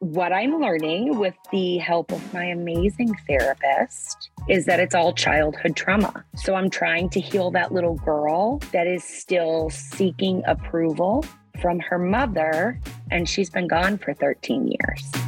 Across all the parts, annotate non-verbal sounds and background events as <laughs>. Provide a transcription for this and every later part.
what I'm learning with the help of my amazing therapist is that it's all childhood trauma. So I'm trying to heal that little girl that is still seeking approval from her mother, and she's been gone for 13 years.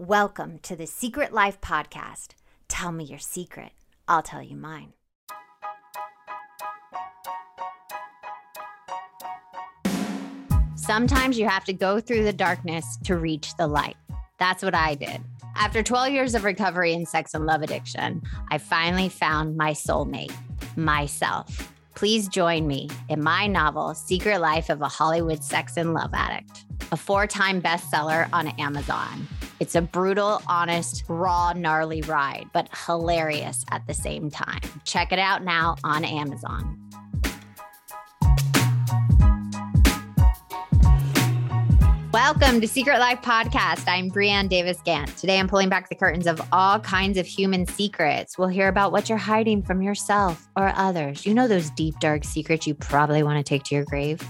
Welcome to the Secret Life Podcast. Tell me your secret, I'll tell you mine. Sometimes you have to go through the darkness to reach the light. That's what I did. After 12 years of recovery in sex and love addiction, I finally found my soulmate, myself. Please join me in my novel, Secret Life of a Hollywood Sex and Love Addict, a four time bestseller on Amazon. It's a brutal, honest, raw, gnarly ride, but hilarious at the same time. Check it out now on Amazon. Welcome to Secret Life Podcast. I'm Brianne Davis Gant. Today I'm pulling back the curtains of all kinds of human secrets. We'll hear about what you're hiding from yourself or others. You know those deep, dark secrets you probably want to take to your grave?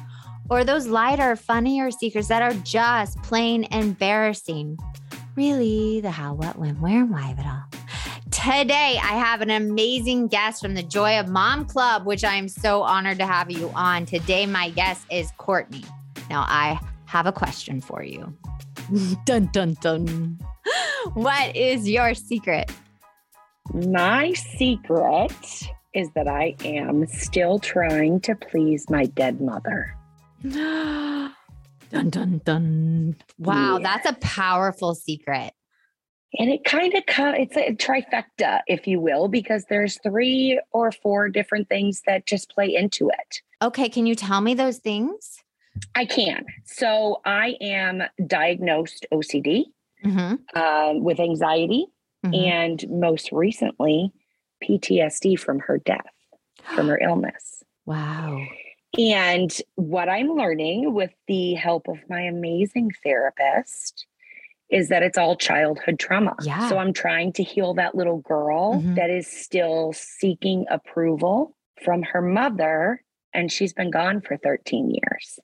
Or those lighter, funnier secrets that are just plain embarrassing. Really, the how, what, when, where, and why of it all. Today, I have an amazing guest from the Joy of Mom Club, which I am so honored to have you on. Today, my guest is Courtney. Now, I have a question for you. <laughs> dun, dun, dun. What is your secret? My secret is that I am still trying to please my dead mother. <gasps> dun, dun, dun. Wow, Yeah. that's a powerful secret. And it kind of co- it's a trifecta, if you will, because there's three or four different things that just play into it. Okay, can you tell me those things? I can. So I am diagnosed OCD Mm-hmm. um, with anxiety Mhm. and most recently PTSD from her death, from her illness. Wow. And what I'm learning with the help of my amazing therapist is that it's all childhood trauma. Yeah. So I'm trying to heal that little girl Mhm. that is still seeking approval from her mother. And she's been gone for 13 years.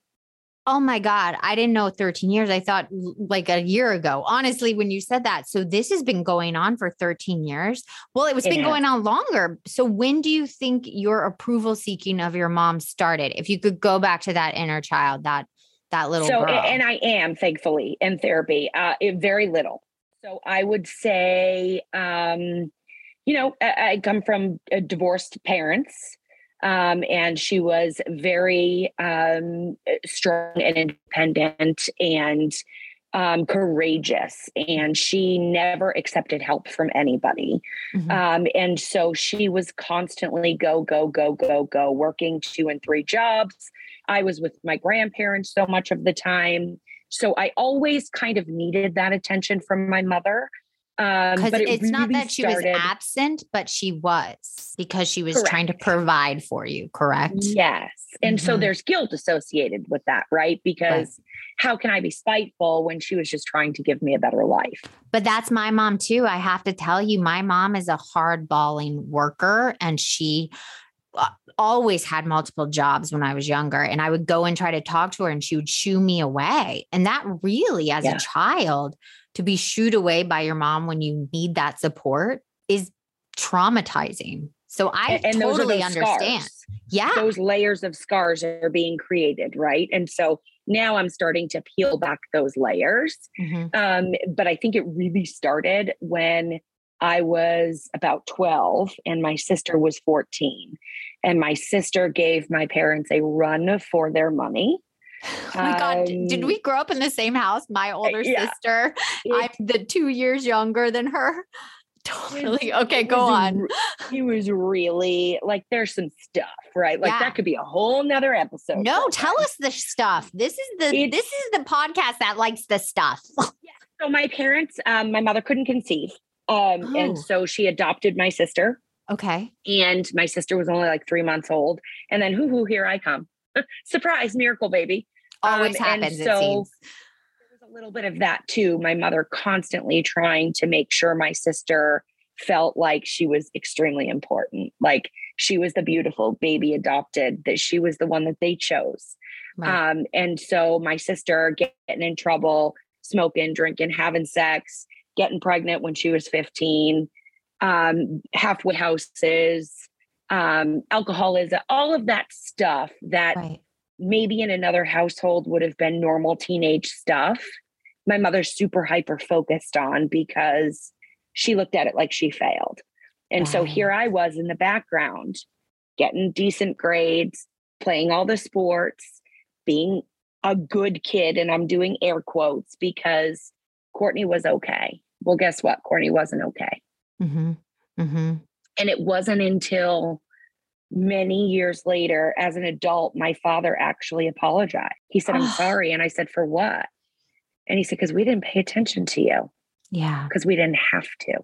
Oh my God. I didn't know 13 years. I thought like a year ago, honestly, when you said that. So this has been going on for 13 years. Well, it was It been has. going on longer. So when do you think your approval seeking of your mom started? If you could go back to that inner child, that that little so, girl. and I am thankfully in therapy, uh, very little. So I would say, um, you know, I, I come from uh, divorced parents. Um, and she was very um, strong and independent and um, courageous. And she never accepted help from anybody. Mhm. Um, and so she was constantly go, go, go, go, go, working two and three jobs. I was with my grandparents so much of the time. So I always kind of needed that attention from my mother. Um, Because but it it's not that she was absent, but she was because she was trying to provide for you, correct? Yes. And so Mhm. there's guilt associated with that, right? Because how can I be spiteful when she was just trying to give me a better life? But that's my mom too. I have to tell you, my mom is a hardballing worker and she always had multiple jobs when I was younger. And I would go and try to talk to her and she would shoo me away. And that really, as Yeah. a child, to be shooed away by your mom when you need that support is traumatizing. So I and totally understand. scars. Yeah. those layers of scars are being created, right? And so now I'm starting to peel back those layers. Mhm. Um, but I think it really started when I was about 12 and my sister was 14. And my sister gave my parents a run for their money. Oh my God. d- Did Um, we grow up in the same house? My older yeah. sister. I'm the two years younger than her. <laughs> Totally. Okay, go was on. He was really like, there's some stuff, right? Like Yeah. that could be a whole nother episode. No, tell us the stuff. This is the this is the podcast that likes the stuff. <laughs> So my parents, um, my mother couldn't conceive. Um, Oh. and so she adopted my sister. Okay. and my sister was only like three months old. And then, hoo hoo, here I come. <laughs> Surprise, miracle baby. Always Um, and happens, so. There was a little bit of that too. My mother constantly trying to make sure my sister felt like she was extremely important, like she was the beautiful baby adopted, that she was the one that they chose. Right. Um, and so my sister getting in trouble, smoking, drinking, having sex, getting pregnant when she was 15, um, halfway houses, um, alcoholism, all of that stuff that right. maybe in another household would have been normal teenage stuff. My mother's super hyper focused on because she looked at it like she failed. And so here I was in the background, getting decent grades, playing all the sports, being a good kid. And I'm doing air quotes because Courtney was okay. Well, guess what? Courtney wasn't okay. Mm-hmm. Mm-hmm. And it wasn't until many years later, as an adult, my father actually apologized. He said, I'm <gasps> sorry. And I said, For what? And he said, Because we didn't pay attention to you, Yeah. because we didn't have to.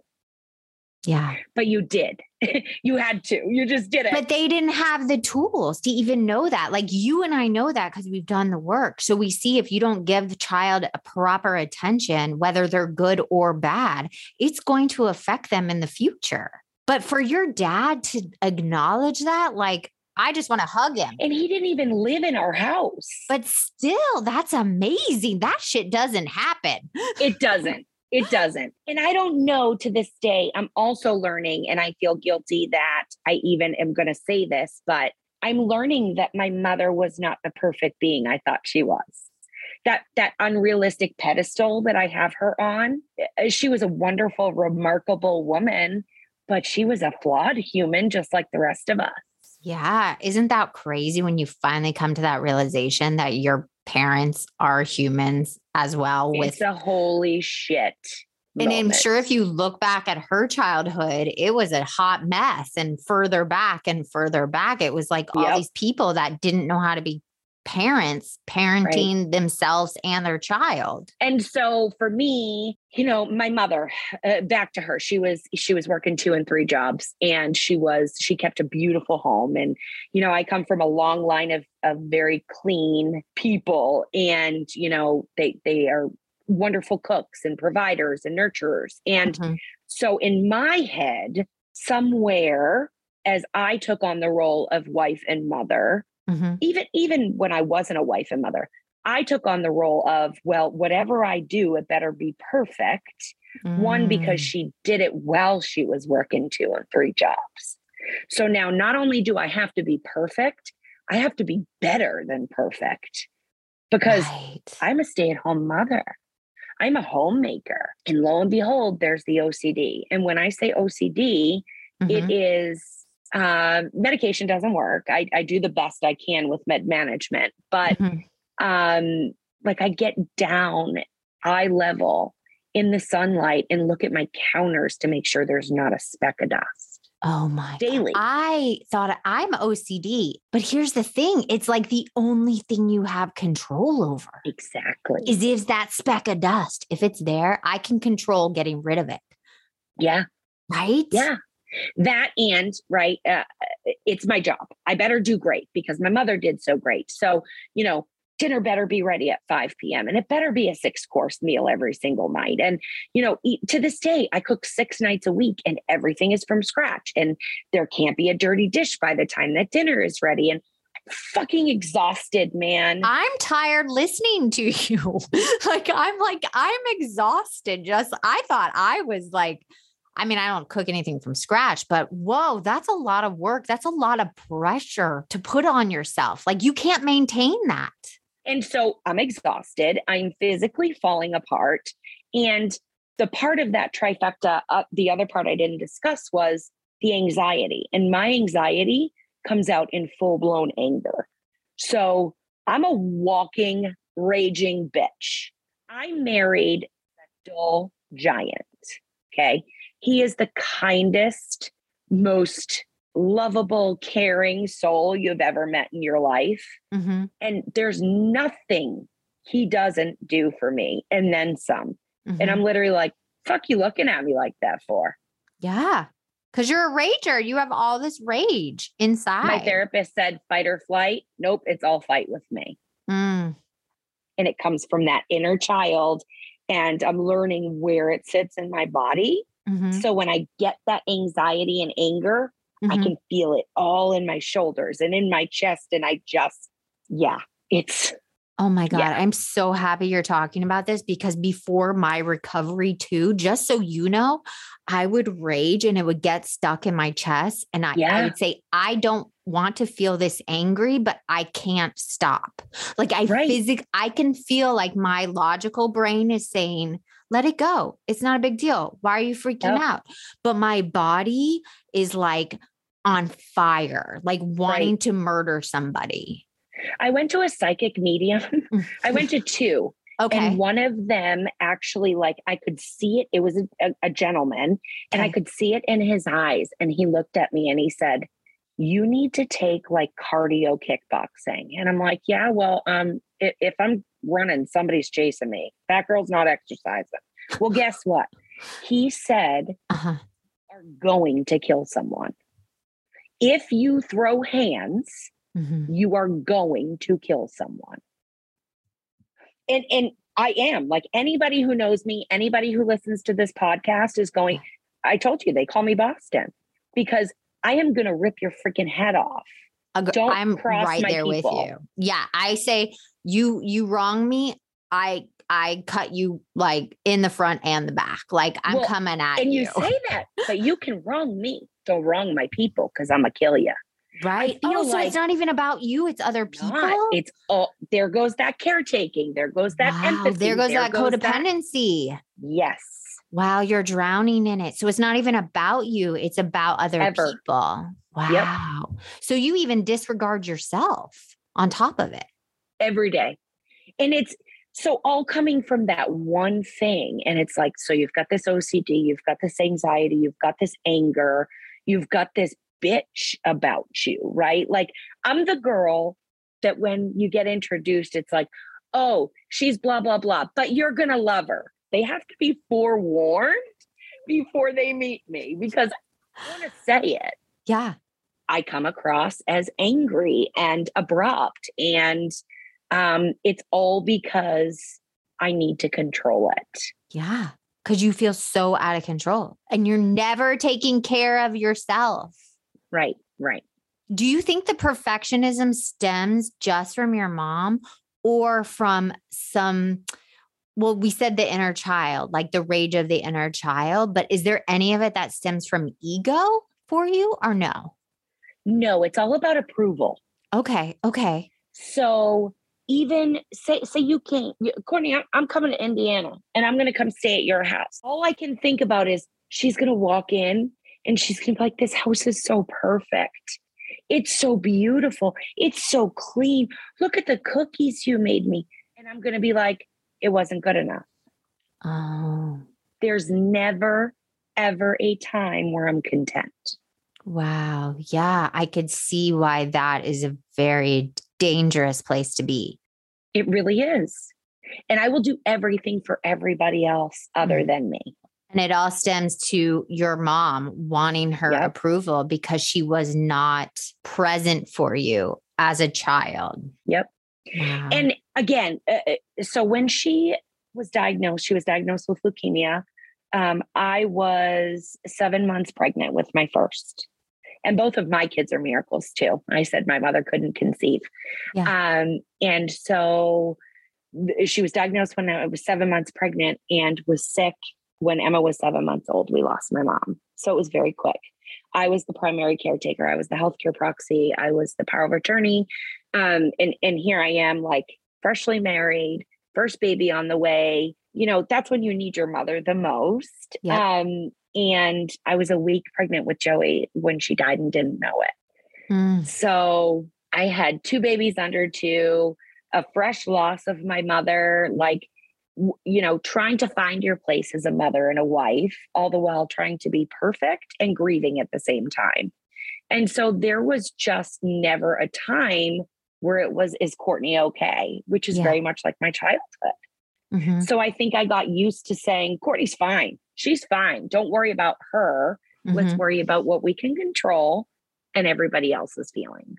Yeah. But you did. <laughs> you had to. You just did it. But they didn't have the tools to even know that. Like you and I know that because we've done the work. So we see if you don't give the child a proper attention, whether they're good or bad, it's going to affect them in the future. But for your dad to acknowledge that, like, I just want to hug him. and he didn't even live in our house. But still, that's amazing. That shit doesn't happen. it doesn't. It doesn't. And I don't know to this day. I'm also learning, and I feel guilty that I even am going to say this, but I'm learning that my mother was not the perfect being I thought she was. That that unrealistic pedestal that I have her on. uh, She was a wonderful, remarkable woman, but she was a flawed human just like the rest of us. Yeah. Isn't that crazy when you finally come to that realization that your parents are humans as well with It's a holy shit. And I'm sure if you look back at her childhood, it was a hot mess. And further back and further back, it was like all Yep. these people that didn't know how to be parents, parenting themselves and their child. and so for me you know my mother uh, back to her she was she was working two and three jobs and she was she kept a beautiful home and you know i come from a long line of of very clean people and you know they they are wonderful cooks and providers and nurturers and Mhm. so in my head somewhere as i took on the role of wife and mother Mhm. even even when I wasn't a wife and mother, I took on the role of, well, whatever I do, it better be perfect. One, because Mm. she did it while she was working two and three jobs. So now not only do I have to be perfect, I have to be better than perfect because Right. I'm a stay-at-home mother. I'm a homemaker. And lo and behold, there's the OCD. And when I say OCD, Mhm. it is uh, medication doesn't work. I, I do the best I can with med management, but Mhm. um, like I get down eye level in the sunlight and look at my counters to make sure there's not a speck of dust Oh my God. daily. I thought I'm OCD, but here's the thing it's like the only thing you have control over exactly. is if that speck of dust, if it's there, I can control getting rid of it. yeah. Right? Yeah. That and right, uh, it's my job. I better do great because my mother did so great. So, you know, dinner better be ready at 5 p.m. and it better be a six course meal every single night. And, you know, to this day, I cook six nights a week and everything is from scratch. And there can't be a dirty dish by the time that dinner is ready. And fucking exhausted, man. I'm tired listening to you. <laughs> like I'm like I'm exhausted. Just I thought I was like I mean, I don't cook anything from scratch, but whoa, that's a lot of work. That's a lot of pressure to put on yourself. Like you can't maintain that. And so I'm exhausted. I'm physically falling apart. And the part of that trifecta, uh, the other part I didn't discuss was the anxiety. And my anxiety comes out in full blown anger. So I'm a walking, raging bitch. I married a dull giant. Okay. He is the kindest, most lovable, caring soul you've ever met in your life. Mm-hmm. And there's nothing he doesn't do for me and then some. Mm-hmm. And I'm literally like, fuck you looking at me like that for? Yeah. Cause you're a rager. You have all this rage inside. My therapist said fight or flight. Nope, it's all fight with me. Mm. And it comes from that inner child. And I'm learning where it sits in my body. Mhm. So when I get that anxiety and anger, I Mhm. can feel it all in my shoulders and in my chest. And I just, yeah, <laughs> it's Oh my God. Yeah. I'm so happy you're talking about this because before my recovery, too, just so you know, I would rage and it would get stuck in my chest. And I, I would say, I don't want to feel this angry, but I can't stop. Like I Right. physic I can feel like my logical brain is saying, let it go. It's not a big deal. Why are you freaking Yep. out? But my body is like on fire, like wanting to murder somebody. I went to a psychic medium. <laughs> I went to two. Okay. And one of them actually, like, I could see it. It was a, a, gentleman, and I could see it in his eyes. And he looked at me and he said, You need to take like cardio kickboxing. And I'm like, Yeah, well, um, if, if I'm running, somebody's chasing me. That girl's not exercising. Well, guess <sighs> what? He said, uh-huh. Are going to kill someone. If you throw hands, Mhm. you are going to kill someone. And and I am like anybody who knows me, anybody who listens to this podcast is going, I told you they call me Boston because I am gonna rip your freaking head off. Ag- Don't I'm right there people. with you. Yeah, I say you you wrong me. I I cut you like in the front and the back. Like I'm Well, coming at And you And you. say that, but you can wrong me. Don't wrong my people because I'm gonna kill you. right? Oh, so it's not even about you. It's other people. It's all there goes that caretaking. There goes that wow, empathy. there goes that that- codependency. Yes. Wow, you're drowning in it. So it's not even about you. It's about other Ever. people. Wow. So you even disregard yourself on top of it. every day. And it's so all coming from that one thing. And it's like, so you've got this OCD, you've got this anxiety, you've got this anger, you've got this bitch about you, right? Like, I'm the girl that when you get introduced, it's like, oh, she's blah, blah, blah, but you're going to love her. They have to be forewarned before they meet me because I want to say it. Yeah. I come across as angry and abrupt. And um, it's all because I need to control it. Yeah. Cause you feel so out of control and you're never taking care of yourself. Right, right. Do you think the perfectionism stems just from your mom or from some? Well, we said the inner child, like the rage of the inner child, but is there any of it that stems from ego for you or no? No, it's all about approval. Okay. Okay. So even say say you can't, Courtney, I'm, I'm coming to Indiana and I'm going to come stay at your house. All I can think about is she's going to walk in and she's going to be like, "This house is so perfect." It's so beautiful. It's so clean. Look at the cookies you made me. And I'm going to be like, it wasn't good enough. Oh, There's never, ever a time where I'm content. Wow. Yeah. I could see why that is a very dangerous place to be. It really is. And I will do everything for everybody else other Mhm. than me. And it all stems to your mom wanting her Yep. approval because she was not present for you as a child. Yep. Wow. And again, uh, uh, so when she was diagnosed, she was diagnosed with leukemia. Um, I was seven months pregnant with my first. And both of my kids are miracles too. I said my mother couldn't conceive. Um, and so she was diagnosed when I was seven months pregnant and was sick when Emma was seven months old, we lost my mom. So it was very quick. I was the primary caretaker. I was the healthcare proxy. I was the power of attorney. Um, and and here I am, like freshly married, first baby on the way. You know, that's when you need your mother the most. Yeah. Um, and I was a week pregnant with Joey when she died and didn't know it. Mm. So I had two babies under two, a fresh loss of my mother, like, you know, trying to find your place as a mother and a wife, all the while trying to be perfect and grieving at the same time. And so there was just never a time where it was, is Courtney okay? Which is Yeah. very much like my childhood. Mhm. So I think I got used to saying, Courtney's fine. She's fine. Don't worry about her. Let's Mhm. worry about what we can control and everybody else's feelings.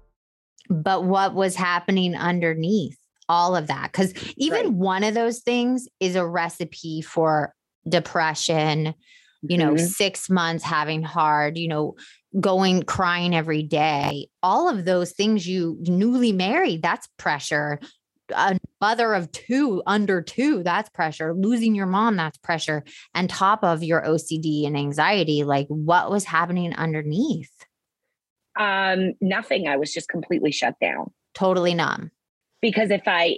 But what was happening underneath all of that? Because even Right. one of those things is a recipe for depression you know Mhm. six months having hard you know going crying every day. All of those things you newly married that's pressure. A mother of two under two that's pressure. Losing your mom that's pressure. And top of your ocd and anxiety like what was happening underneath Um, nothing. I was just completely shut down totally numb because if I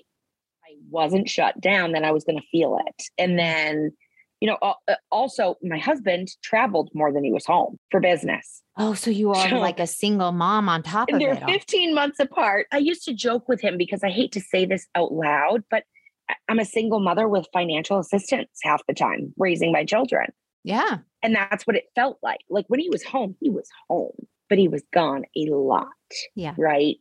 I wasn't shut down, then I was going to feel it. And then, you know, uh, also my husband traveled more than he was home for business. Oh, so you are So- like a single mom on top of they're it. all. 15 months apart. I used to joke with him because I hate to say this out loud, but I'm a single mother with financial assistance half the time raising my children. Yeah. And that's what it felt like. Like when he was home, he was home, but he was gone a lot. Yeah. Right.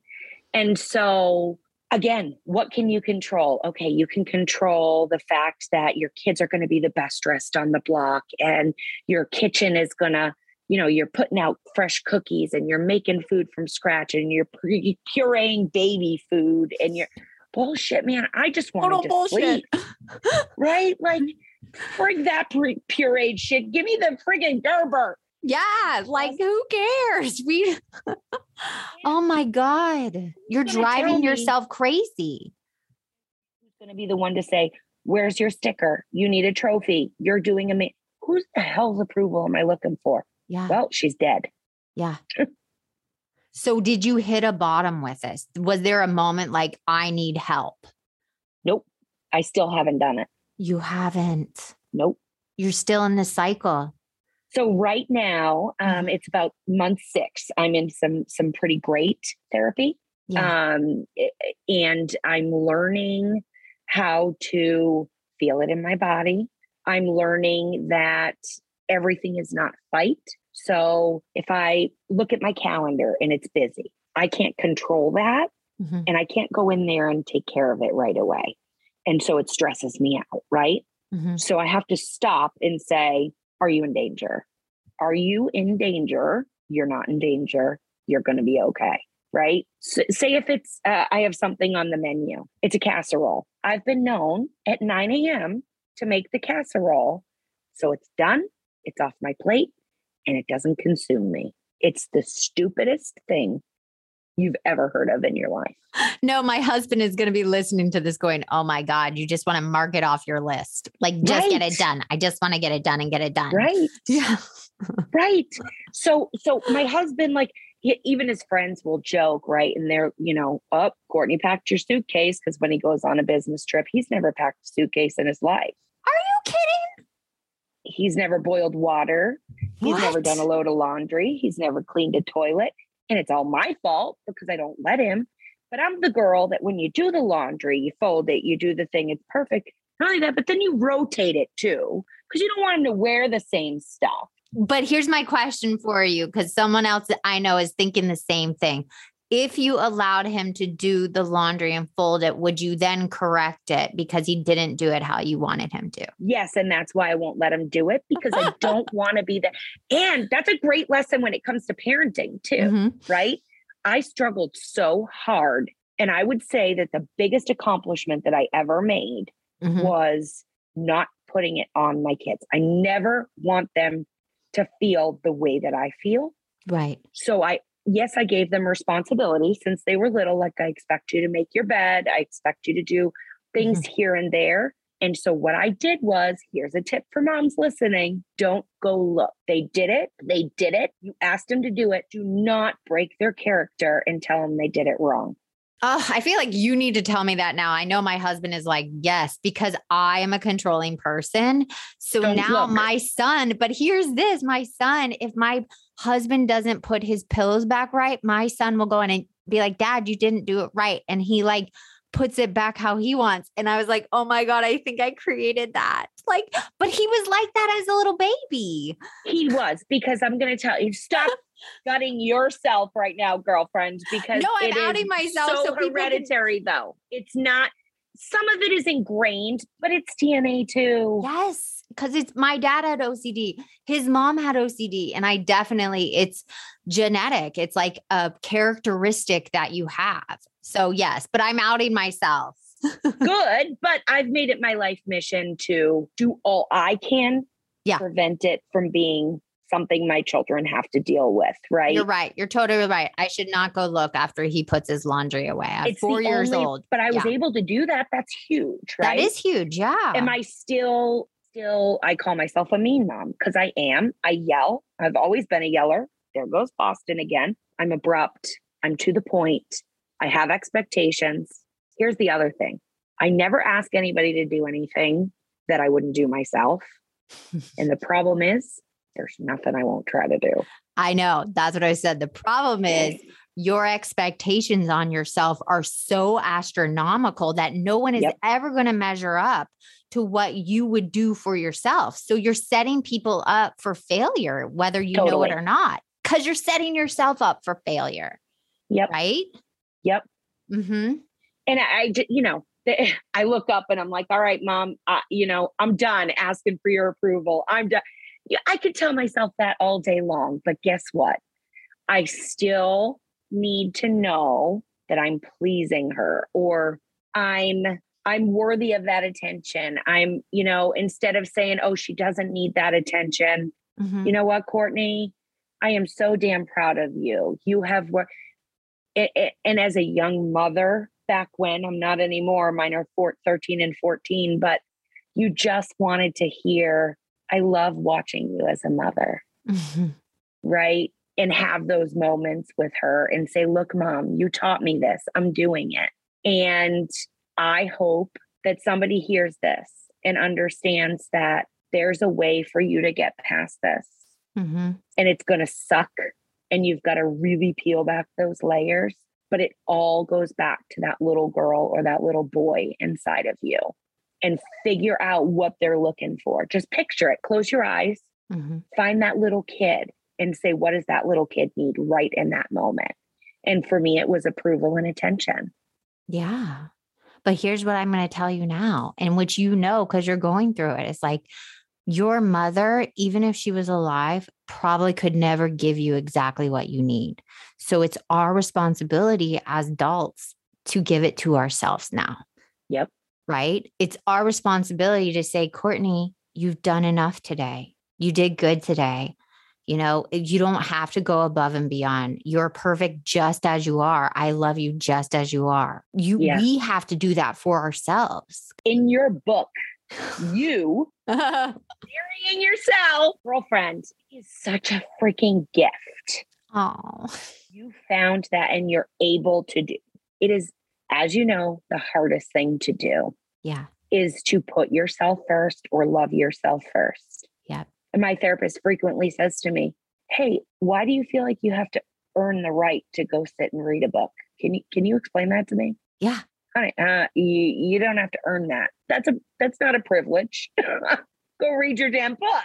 And so, again, what can you control? Okay, you can control the fact that your kids are going to be the best dressed on the block and your kitchen is going to, you know, you're putting out fresh cookies and you're making food from scratch and you're pre- pureeing baby food and you're bullshit, man. I just wanted to sleep. Right? Like, <laughs> frig that pre- pureed shit. Give me the friggin' Gerber. Yeah. Like who cares? <laughs> We Oh my God. You're Who's driving yourself crazy. Who's going to be the one to say, Where's your sticker? You need a trophy. You're doing a me. Whose the hell's approval am I looking for? Yeah. Well, she's dead. Yeah. <laughs> so did you hit a bottom with this? Was there a moment like I need help? Nope. I still haven't done it. You haven't. Nope. You're still in the cycle. So right now, um, it's about month six. I'm in some some pretty great therapy. Yeah. um, and I'm learning how to feel it in my body. I'm learning that everything is not fight. So if I look at my calendar and it's busy, I can't control that Mhm. and I can't go in there and take care of it right away. And so it stresses me out, right? Mhm. So I have to stop and say, Are you in danger? Are you in danger? You're not in danger. You're going to be okay. Right. So, say if it's, uh, I have something on the menu, it's a casserole. I've been known at 9 a.m. to make the casserole. So it's done, it's off my plate, and it doesn't consume me. It's the stupidest thing you've ever heard of in your life. No, my husband is going to be listening to this going, Oh my God, you just want to mark it off your list. Like, just get it done. I just want to get it done and get it done. Right. <laughs> Yeah. right so so my husband like he, even his friends will joke right and they're you know up oh, courtney packed your suitcase because when he goes on a business trip he's never packed a suitcase in his life Are you kidding? he's never boiled water. He's never done a load of laundry. He's never cleaned a toilet. And it's all my fault because I don't let him. But I'm the girl that when you do the laundry, you fold it, you do the thing, it's perfect. Not only that, but then you rotate it too, because you don't want him to wear the same stuff. But here's my question for you because someone else I know is thinking the same thing. If you allowed him to do the laundry and fold it, would you then correct it because he didn't do it how you wanted him to? Yes, and that's why I won't let him do it because I don't <laughs> want to be there. And that's a great lesson when it comes to parenting too. Mhm. right? I struggled so hard. And I would say that the biggest accomplishment that I ever made Mhm. was not putting it on my kids. I never want them to feel the way that I feel. Right. So I, yes, I gave them responsibility since they were little. Like I expect you to make your bed, I expect you to do things mm-hmm. here and there. And so what I did was here's a tip for moms listening don't go look. They did it. They did it. You asked them to do it. Do not break their character and tell them they did it wrong. Oh, I feel like you need to tell me that now. I know my husband is like, yes, because I am a controlling person. So Don't now my son, but here's this my son, if my husband doesn't put his pillows back right, my son will go in and be like, Dad, you didn't do it right. And he like puts it back how he wants. And I was like, oh my God, I think I created that. Like, but he was like that as a little baby. He was because I'm going to tell you stop <laughs> gutting yourself right now, girlfriend. Because No, I'm outing myself So, so people can- hereditary, though. It's not. Some of it is ingrained, but it's DNA too. Yes, because it's my dad had OCD. His mom had OCD, and I definitely it's genetic. It's like a characteristic that you have. So yes, but I'm outing myself. <laughs> Good, but I've made it my life mission to do all I can Yeah. to prevent it from being something my children have to deal with. Right. You're right. You're totally right. I should not go look after he puts his laundry away. I'm It's four years only- old. But I was Yeah. able to do that. That's huge, right? That is huge. Yeah. Am I still still I call myself a mean mom because I am. I yell. I've always been a yeller. There goes Boston again. I'm abrupt. I'm to the point. I have expectations. Here's the other thing. I never ask anybody to do anything that I wouldn't do myself. <laughs> and the problem is there's nothing I won't try to do. I know. That's what I said. The problem is your expectations on yourself are so astronomical that no one is Yep. ever going to measure up to what you would do for yourself. So you're setting people up for failure, whether you know it or not, because you're setting yourself up for failure, Yep. right? Yep. Mm-hmm. and I, I you know, <laughs> I look up and I'm like, all right, mom, uh, you know, I'm done asking for your approval. I'm done. I could tell myself that all day long, but guess what? I still need to know that I'm pleasing her or I'm I'm worthy of that attention. I'm, you know, instead of saying, "Oh, she doesn't need that attention," Mm-hmm. you know what, Courtney? I am so damn proud of you. You have worked, and as a young mother back when, I'm not anymore, mine are four, 13 and 14, but you just wanted to hear, I love watching you as a mother, Mm-hmm. right? And have those moments with her and say, look, mom, you taught me this, I'm doing it. And I hope that somebody hears this and understands that there's a way for you to get past this Mm-hmm. and it's going to suck and you've got to really peel back those layers but it all goes back to that little girl or that little boy inside of you and figure out what they're looking for just picture it close your eyes Mm-hmm. find that little kid and say what does that little kid need right in that moment and for me it was approval and attention Yeah. But here's what I'm going to tell you now, and which you know because you're going through it. It's like your mother, even if she was alive, probably could never give you exactly what you need. So it's our responsibility as adults to give it to ourselves now. Yep. Right. It's our responsibility to say, Courtney, you've done enough today. You did good today. You know, you don't have to go above and beyond. You're perfect just as you are. I love you just as you are. You Yeah. we have to do that for ourselves. in your book you marrying yourself girlfriend is such a freaking gift oh. you found that and you're able to do it is as you know the hardest thing to do Yeah. is to put yourself first or love yourself first Yeah. And my therapist frequently says to me, Hey, why do you feel like you have to earn the right to go sit and read a book? Can you can you explain that to me? Yeah. Honey, uh, you, you don't have to earn that. That's a that's not a privilege. <laughs> go read your damn book.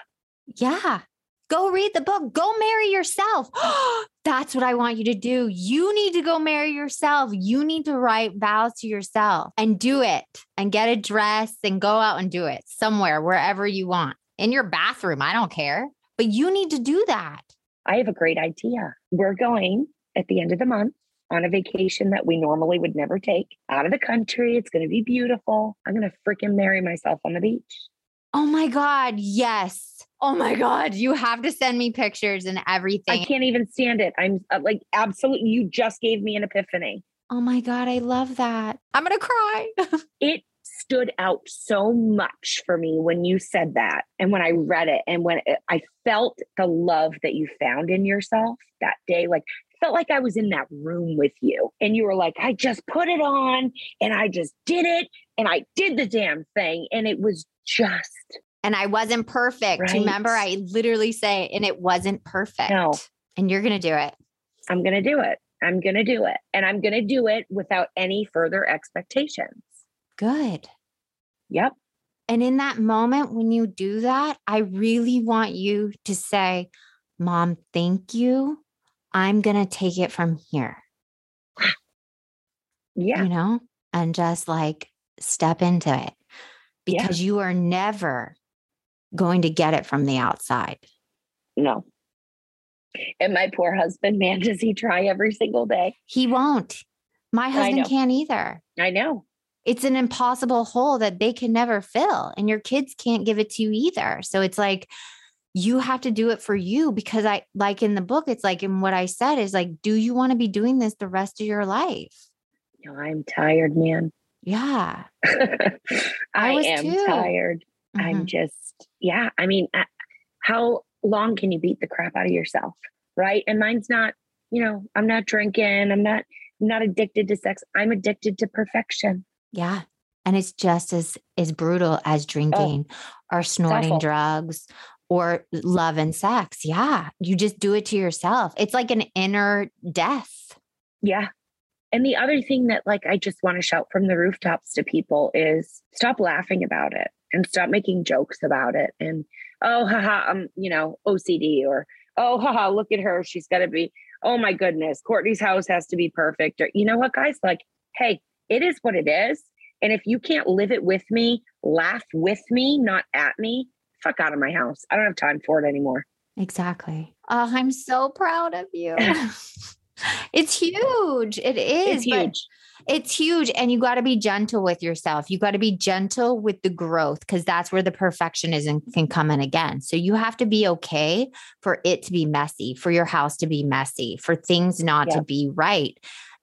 Yeah. Go read the book. Go marry yourself. <gasps> That's what I want you to do. You need to go marry yourself. You need to write vows to yourself and do it and get a dress and go out and do it somewhere, wherever you want in your bathroom. I don't care, but you need to do that. I have a great idea. We're going at the end of the month on a vacation that we normally would never take out of the country. It's going to be beautiful. I'm going to freaking marry myself on the beach. Oh my God. Yes. Oh my God. You have to send me pictures and everything. I can't even stand it. I'm uh, like, absolutely. You just gave me an epiphany. Oh my God. I love that. I'm going to cry. <laughs> it stood out so much for me when you said that and when I read it and when it, I felt the love that you found in yourself that day. Like, felt like I was in that room with you and you were like, I just put it on and I just did it and I did the damn thing. And it was just. And I wasn't perfect. Right. Remember, I literally say, and it wasn't perfect. No. And you're going to do it. I'm going to do it. I'm going to do it. And I'm going to do it without any further expectations. Good. Yep. And in that moment, when you do that, I really want you to say, Mom, thank you. I'm going to take it from here. Yeah. You know, and just like step into it Yeah. because you are never going to get it from the outside. No. And my poor husband, <laughs> man, does he try every single day? He won't. My husband can't either. I know. It's an impossible hole that they can never fill, and your kids can't give it to you either. So it's like, you have to do it for you because I like in the book, it's like, and what I said is like, do you want to be doing this the rest of your life? No, I'm tired, man. Yeah. <laughs> I, was am too. tired. I'm Mhm. just, yeah. I mean, uh, how long can you beat the crap out of yourself? Right. And mine's not, you know, I'm not drinking. I'm not, I'm not addicted to sex. I'm addicted to perfection. Yeah. And it's just as as brutal as drinking or snorting drugs or love and sex. Yeah. You just do it to yourself. It's like an inner death. Yeah. And the other thing that like I just want to shout from the rooftops to people is stop laughing about it and stop making jokes about it. And oh haha, I'm, you know, OCD or oh haha, look at her. She's gotta be, oh my goodness, Courtney's house has to be perfect. Or you know what, guys? Like, hey, it is what it is. And if you can't live it with me, laugh with me, not at me, fuck out of my house. I don't have time for it anymore. Exactly. Oh, I'm so proud of you. <laughs> it's huge. It is. It's huge. It's huge. And you got to be gentle with yourself. You got to be gentle with the growth because that's where the perfectionism can come in again. So you have to be okay for it to be messy, for your house to be messy, for things not Yeah. to be right.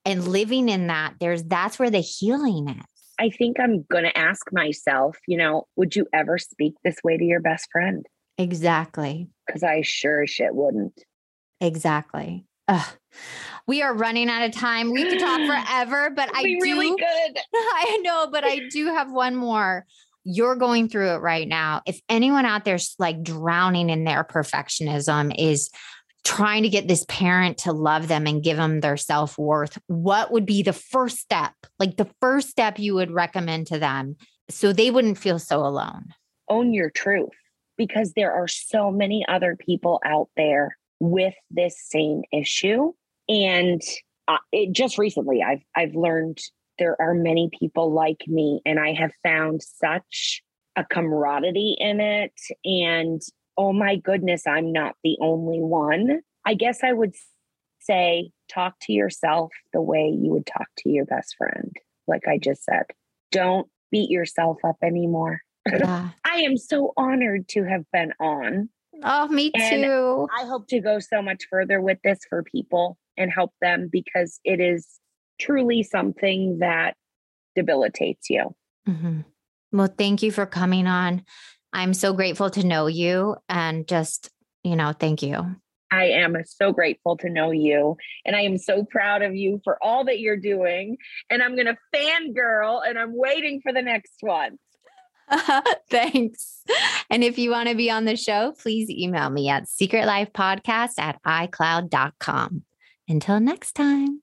And living in that, there's that's where the healing is. I think I'm going to ask myself, you know, would you ever speak this way to your best friend? Exactly. Because I sure as shit wouldn't. Exactly. Ugh. We are running out of time. We could talk <gasps> forever, but I do really good. <laughs> I know, but I do have one more. You're going through it right now. If anyone out there's like drowning in their perfectionism is trying to get this parent to love them and give them their self-worth, what would be the first step? Like the first step you would recommend to them so they wouldn't feel so alone. Own your truth because there are so many other people out there with this same issue. And uh, it just recently, I've I've learned there are many people like me, and I have found such a camaraderie in it. And oh my goodness, I'm not the only one. I guess I would say talk to yourself the way you would talk to your best friend. Like I just said, don't beat yourself up anymore. <laughs> Yeah. I am so honored to have been on. Oh, me And too. I hope to go so much further with this for people and help them because it is truly something that debilitates you. hmm Well, thank you for coming on. I'm so grateful to know you and just, you know, thank you. I am so grateful to know you. And I am so proud of you for all that you're doing. And I'm going to fangirl and I'm waiting for the next one. <laughs> Thanks. And if you want to be on the show, please email me at secretlifepodcast at icloud.com. Until next time.